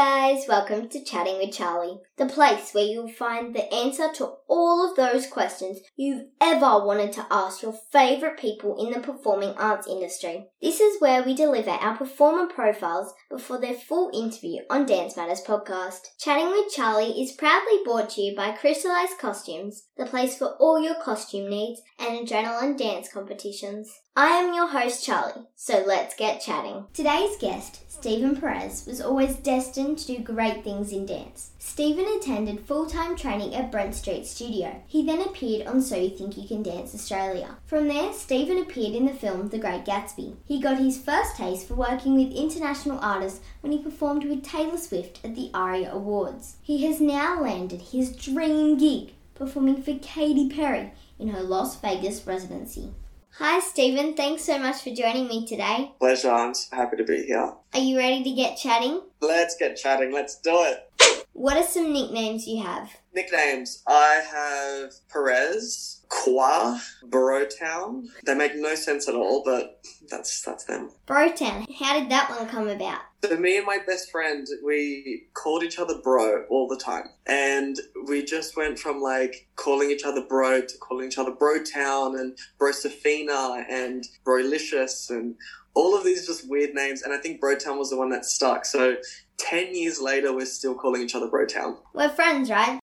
guys, welcome to Chatting with Charlie, the place where you'll find the answer to all of those questions you've ever wanted to ask your favourite people in the performing arts industry. This is where we deliver our performer profiles before their full interview on Dance Matters podcast. Chatting with Charlie is proudly brought to you by Crystallized Costumes, the place for all your costume needs and adrenaline dance competitions. I am your host, Charlie, so let's get chatting. Today's guest, Stephen Perez, was always destined to do great things in dance. Stephen attended full time training at Brent Street Studio. He then appeared on So You Think You Can Dance Australia. From there, Stephen appeared in the film The Great Gatsby. He got his first taste for working with international artists when he performed with Taylor Swift at the ARIA Awards. He has now landed his dream gig performing for Katy Perry in her Las Vegas residency. Hi, Stephen. Thanks so much for joining me today. Pleasure. I'm so happy to be here. Are you ready to get chatting? Let's get chatting. Let's do it. What are some nicknames you have? Nicknames. I have Perez, Qua, Brotown. They make no sense at all, but that's that's them. Brotown. How did that one come about? So me and my best friend, we called each other bro all the time. And we just went from like calling each other bro to calling each other bro town and Brosafina and Brolicious and all of these just weird names. And I think Brotown was the one that stuck. So 10 years later, we're still calling each other Brotown. We're friends, right?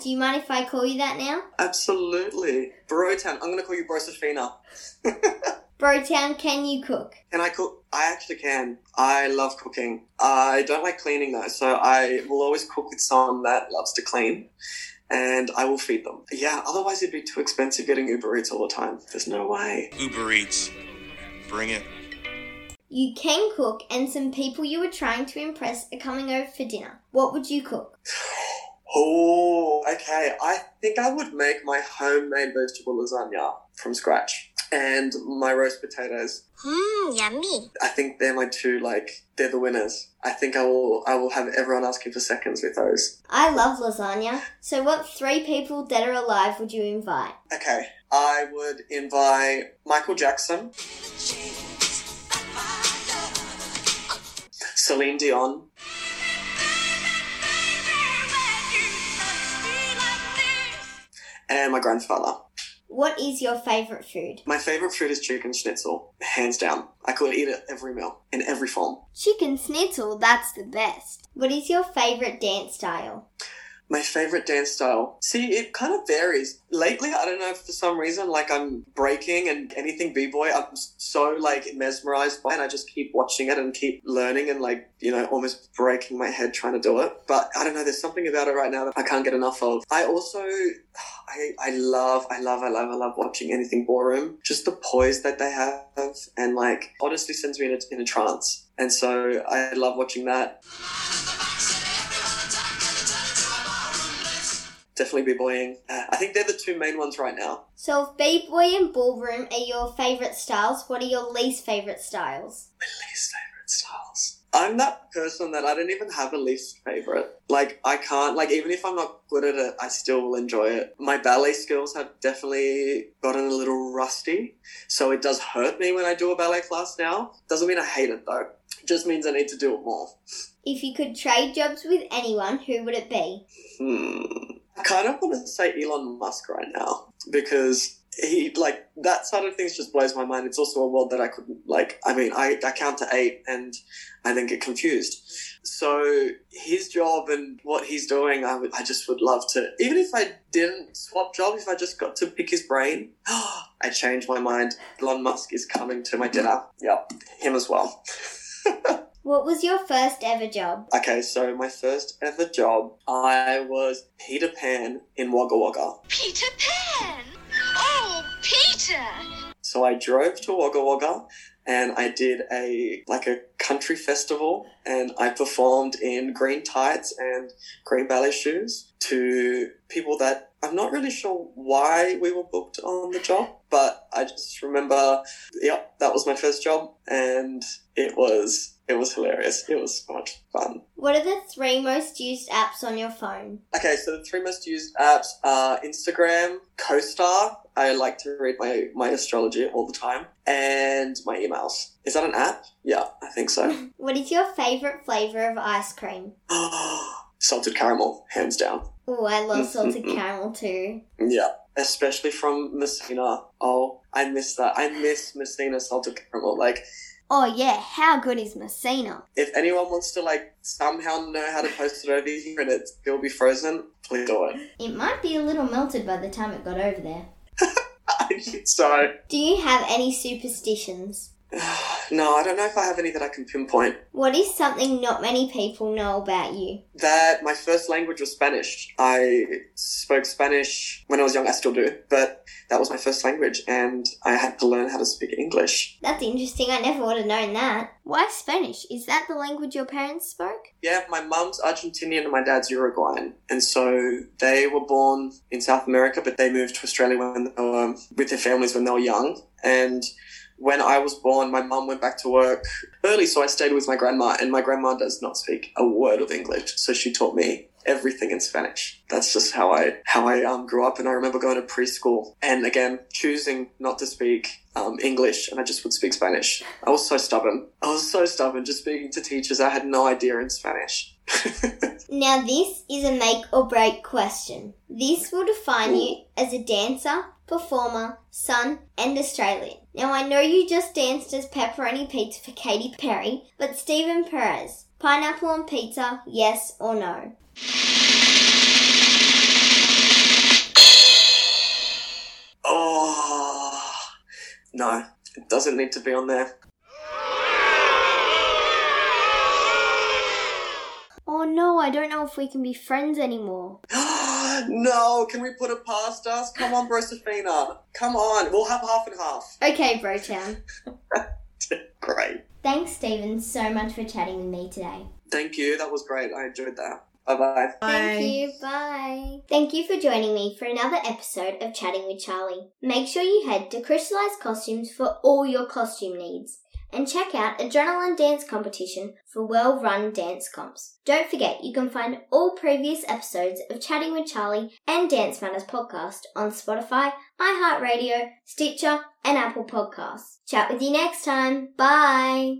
Best friends. Do you mind if I call you that now? Absolutely. Brotown. I'm going to call you Brosafina. Brotown, can you cook? Can I cook? I actually can. I love cooking. I don't like cleaning though, so I will always cook with someone that loves to clean. And I will feed them. Yeah, otherwise it'd be too expensive getting Uber Eats all the time. There's no way. Uber Eats. Bring it. You can cook, and some people you were trying to impress are coming over for dinner. What would you cook? Oh, okay. I think I would make my homemade vegetable lasagna from scratch. And my roast potatoes. Mmm, yummy. I think they're my two, like, they're the winners. I think I will, I will have everyone asking for seconds with those. I love lasagna. So, what three people that are alive would you invite? Okay. I would invite Michael Jackson, Celine Dion, my grandfather. What is your favourite food? My favorite food is chicken schnitzel, hands down. I could eat it every meal, in every form. Chicken schnitzel, that's the best. What is your favourite dance style? My favorite dance style. See, it kind of varies. Lately, I don't know for some reason, like I'm breaking and anything b-boy, I'm so like mesmerized by, and I just keep watching it and keep learning and like you know almost breaking my head trying to do it. But I don't know. There's something about it right now that I can't get enough of. I also, I I love, I love, I love, I love watching anything ballroom. Just the poise that they have and like honestly sends me in a, in a trance. And so I love watching that. Definitely b-boying. Uh, I think they're the two main ones right now. So, if b-boy and ballroom are your favourite styles, what are your least favourite styles? My least favorite styles. I'm that person that I don't even have a least favorite. Like I can't like even if I'm not good at it, I still will enjoy it. My ballet skills have definitely gotten a little rusty, so it does hurt me when I do a ballet class now. Doesn't mean I hate it though. It just means I need to do it more. If you could trade jobs with anyone, who would it be? Hmm. Kind of want to say Elon Musk right now because he like that side of things just blows my mind. It's also a world that I couldn't like. I mean, I, I count to eight and I then get confused. So his job and what he's doing, I would I just would love to. Even if I didn't swap job, if I just got to pick his brain, I changed my mind. Elon Musk is coming to my dinner. Yep, him as well. What was your first ever job? Okay, so my first ever job, I was Peter Pan in Wagga Wagga. Peter Pan. Oh, Peter. So I drove to Wagga Wagga and I did a like a country festival and I performed in green tights and green ballet shoes to people that I'm not really sure why we were booked on the job, but I just remember, yep, that was my first job and it was It was hilarious. It was so much fun. What are the three most used apps on your phone? Okay, so the three most used apps are Instagram, CoStar. I like to read my, my astrology all the time, and my emails. Is that an app? Yeah, I think so. What is your favourite flavour of ice cream? Salted caramel, hands down. Oh, I love salted caramel too. Yeah, especially from Messina. Oh, I miss that. I miss Messina salted caramel. Like, Oh yeah, how good is Messina? if anyone wants to like somehow know how to post it over here and it still be frozen, please do it. It might be a little melted by the time it got over there. I think so. Do you have any superstitions? No, I don't know if I have any that I can pinpoint. What is something not many people know about you? That my first language was Spanish. I spoke Spanish when I was young. I still do, but that was my first language, and I had to learn how to speak English. That's interesting. I never would have known that. Why Spanish? Is that the language your parents spoke? Yeah, my mum's Argentinian and my dad's Uruguayan, and so they were born in South America, but they moved to Australia when were with their families when they were young. And when I was born, my mum went back to work early, so I stayed with my grandma, and my grandma does not speak a word of English, so she taught me everything in Spanish. That's just how I how I um, grew up, and I remember going to preschool and again choosing not to speak um, English, and I just would speak Spanish. I was so stubborn. I was so stubborn, just speaking to teachers I had no idea in Spanish. Now, this is a make or break question. This will define you as a dancer, performer, son, and Australian. Now, I know you just danced as pepperoni pizza for Katy Perry, but Stephen Perez, pineapple on pizza, yes or no? oh no, it doesn't need to be on there. Oh no, I don't know if we can be friends anymore. no, can we put it past us? Come on, Brosafina. Come on, we'll have half and half. Okay, Brotown. Great. Thanks, Stephen, so much for chatting with me today. Thank you. That was great. I enjoyed that. Bye bye. Thank you. Bye. Thank you for joining me for another episode of Chatting with Charlie. Make sure you head to Crystallized Costumes for all your costume needs. And check out Adrenaline Dance Competition for well run dance comps. Don't forget, you can find all previous episodes of Chatting with Charlie and Dance Matters podcast on Spotify, iHeartRadio, Stitcher, and Apple Podcasts. Chat with you next time. Bye.